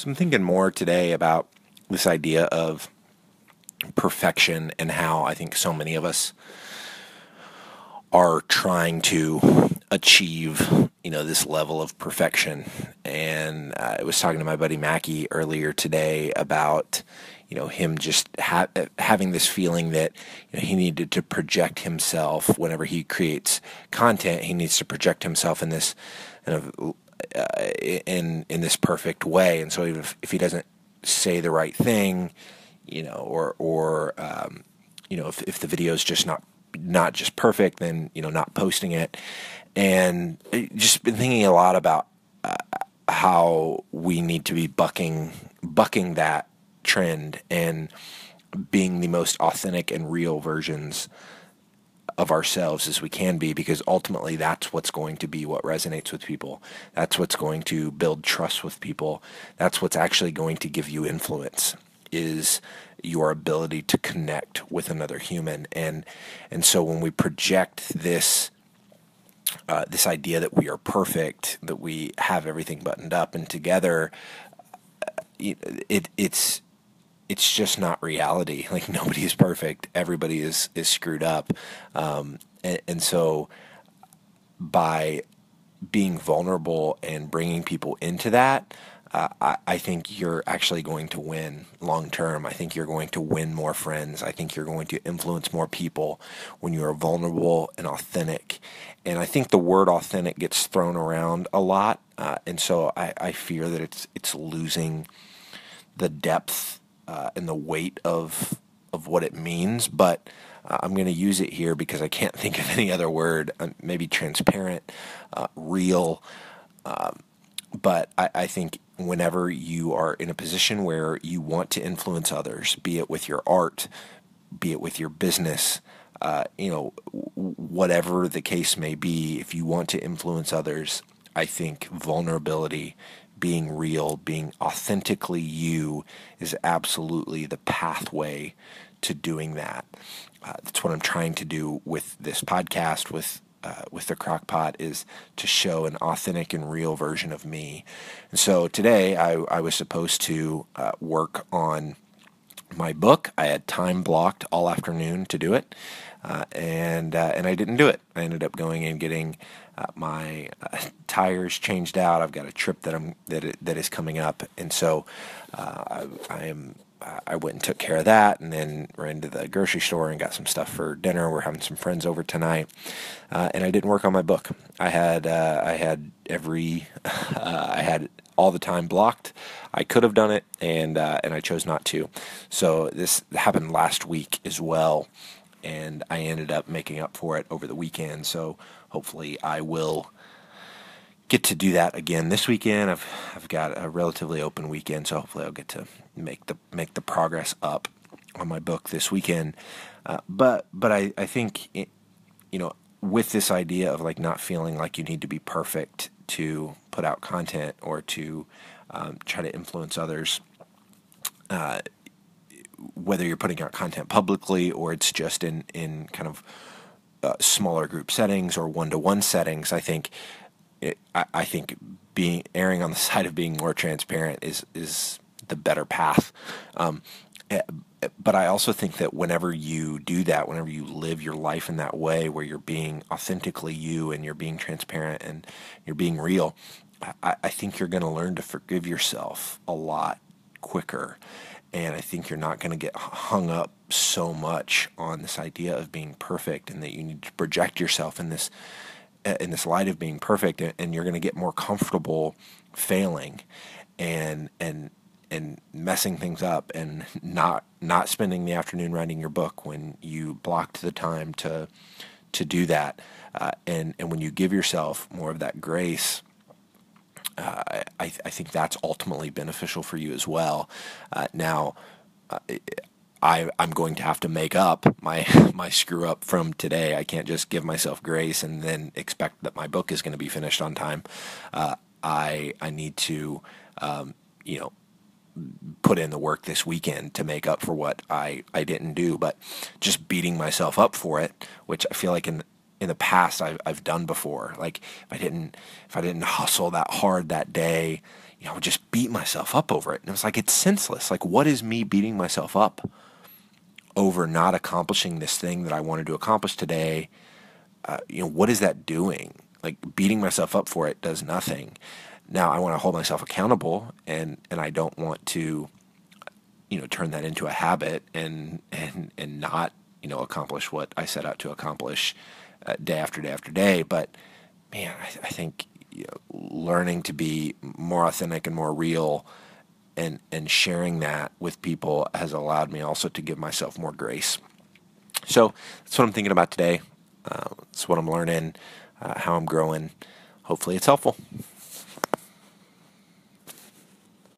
So I'm thinking more today about this idea of perfection and how I think so many of us are trying to achieve, you know, this level of perfection. And uh, I was talking to my buddy Mackie earlier today about, you know, him just ha- having this feeling that you know, he needed to project himself whenever he creates content. He needs to project himself in this kind of uh, in in this perfect way. And so if, if he doesn't say the right thing, you know, or or um, you know, if if the video is just not not just perfect, then you know, not posting it. And just been thinking a lot about uh, how we need to be bucking bucking that trend and being the most authentic and real versions of ourselves as we can be because ultimately that's what's going to be what resonates with people. That's what's going to build trust with people. That's what's actually going to give you influence is your ability to connect with another human and and so when we project this uh, this idea that we are perfect, that we have everything buttoned up and together, uh, it, it's it's just not reality. Like nobody is perfect. Everybody is is screwed up, um, and, and so by being vulnerable and bringing people into that, uh, I, I, think you're actually going to win long term. I think you're going to win more friends. I think you're going to influence more people when you are vulnerable and authentic. And I think the word authentic gets thrown around a lot, uh, and so I, I fear that it's it's losing the depth uh, and the weight of of what it means, but uh, I'm going to use it here because I can't think of any other word. Uh, maybe transparent, uh, real, um, but I, I, think whenever you are in a position where you want to influence others, be it with your art, be it with your business, uh, you know, whatever the case may be, if you want to influence others, I think vulnerability being real, being authentically you is absolutely the pathway to doing that. Uh, that's what I'm trying to do with this podcast, with uh, with the crockpot, is to show an authentic and real version of me. And so today I, I was supposed to uh, work on my book. I had time blocked all afternoon to do it, uh, and uh, and I didn't do it. I ended up going and getting uh, my uh, tires changed out. I've got a trip that I'm that that is coming up, and so uh, I, I, am. I went and took care of that, and then ran to the grocery store and got some stuff for dinner. We're having some friends over tonight, uh, and I didn't work on my book. I had uh, I had every I had all the time blocked. I could have done it, and and I chose not to. So this happened last week as well and I ended up making up for it over the weekend. So hopefully, I will get to do that again this weekend. I've I've got a relatively open weekend, so hopefully, I'll get to make the make the progress up on my book this weekend. Uh, but but I I think it, you know with this idea of like not feeling like you need to be perfect to put out content or to um, try to influence others. Uh, whether you're putting out content publicly or it's just in in kind of uh, smaller group settings or one to one settings, I think it, I, I, think being erring on the side of being more transparent is is the better path. Um, eh, but I also think that whenever you do that, whenever you live your life in that way, where you're being authentically you and you're being transparent and you're being real, I, I think you're going to learn to forgive yourself a lot quicker and I think you're not going to get hung up so much on this idea of being perfect and that you need to project yourself in this uh, in this light of being perfect and you're going to get more comfortable failing and and and messing things up and not not spending the afternoon writing your book when you blocked the time to to do that uh, and and when you give yourself more of that grace uh, I, I, think that's ultimately beneficial for you as well. Uh, now, I, I'm going to have to make up my my screw up from today. I can't just give myself grace and then expect that my book is going to be finished on time. Uh, I I need to um, you know put in the work this weekend to make up for what I, I didn't do. But just beating myself up for it, which I feel like in in the past I've, I've done before. Like if I didn't if I didn't hustle that hard that day, you know, I would just beat myself up over it. And it was like, it's senseless. Like, what is me beating myself up over not accomplishing this thing that I wanted to accomplish today? Uh, you know, what is that doing? Like, beating myself up for it does nothing. Now, I want to hold myself accountable, and, and I don't want to, you know, turn that into a habit and, and, and not, you know, accomplish what I set out to accomplish uh, day after day after day. But, man, I, I think you know, learning to be more authentic and more real and and sharing that with people has allowed me also to give myself more grace. So that's what I'm thinking about today. Uh, it's what I'm learning, uh, how I'm growing. Hopefully, it's helpful.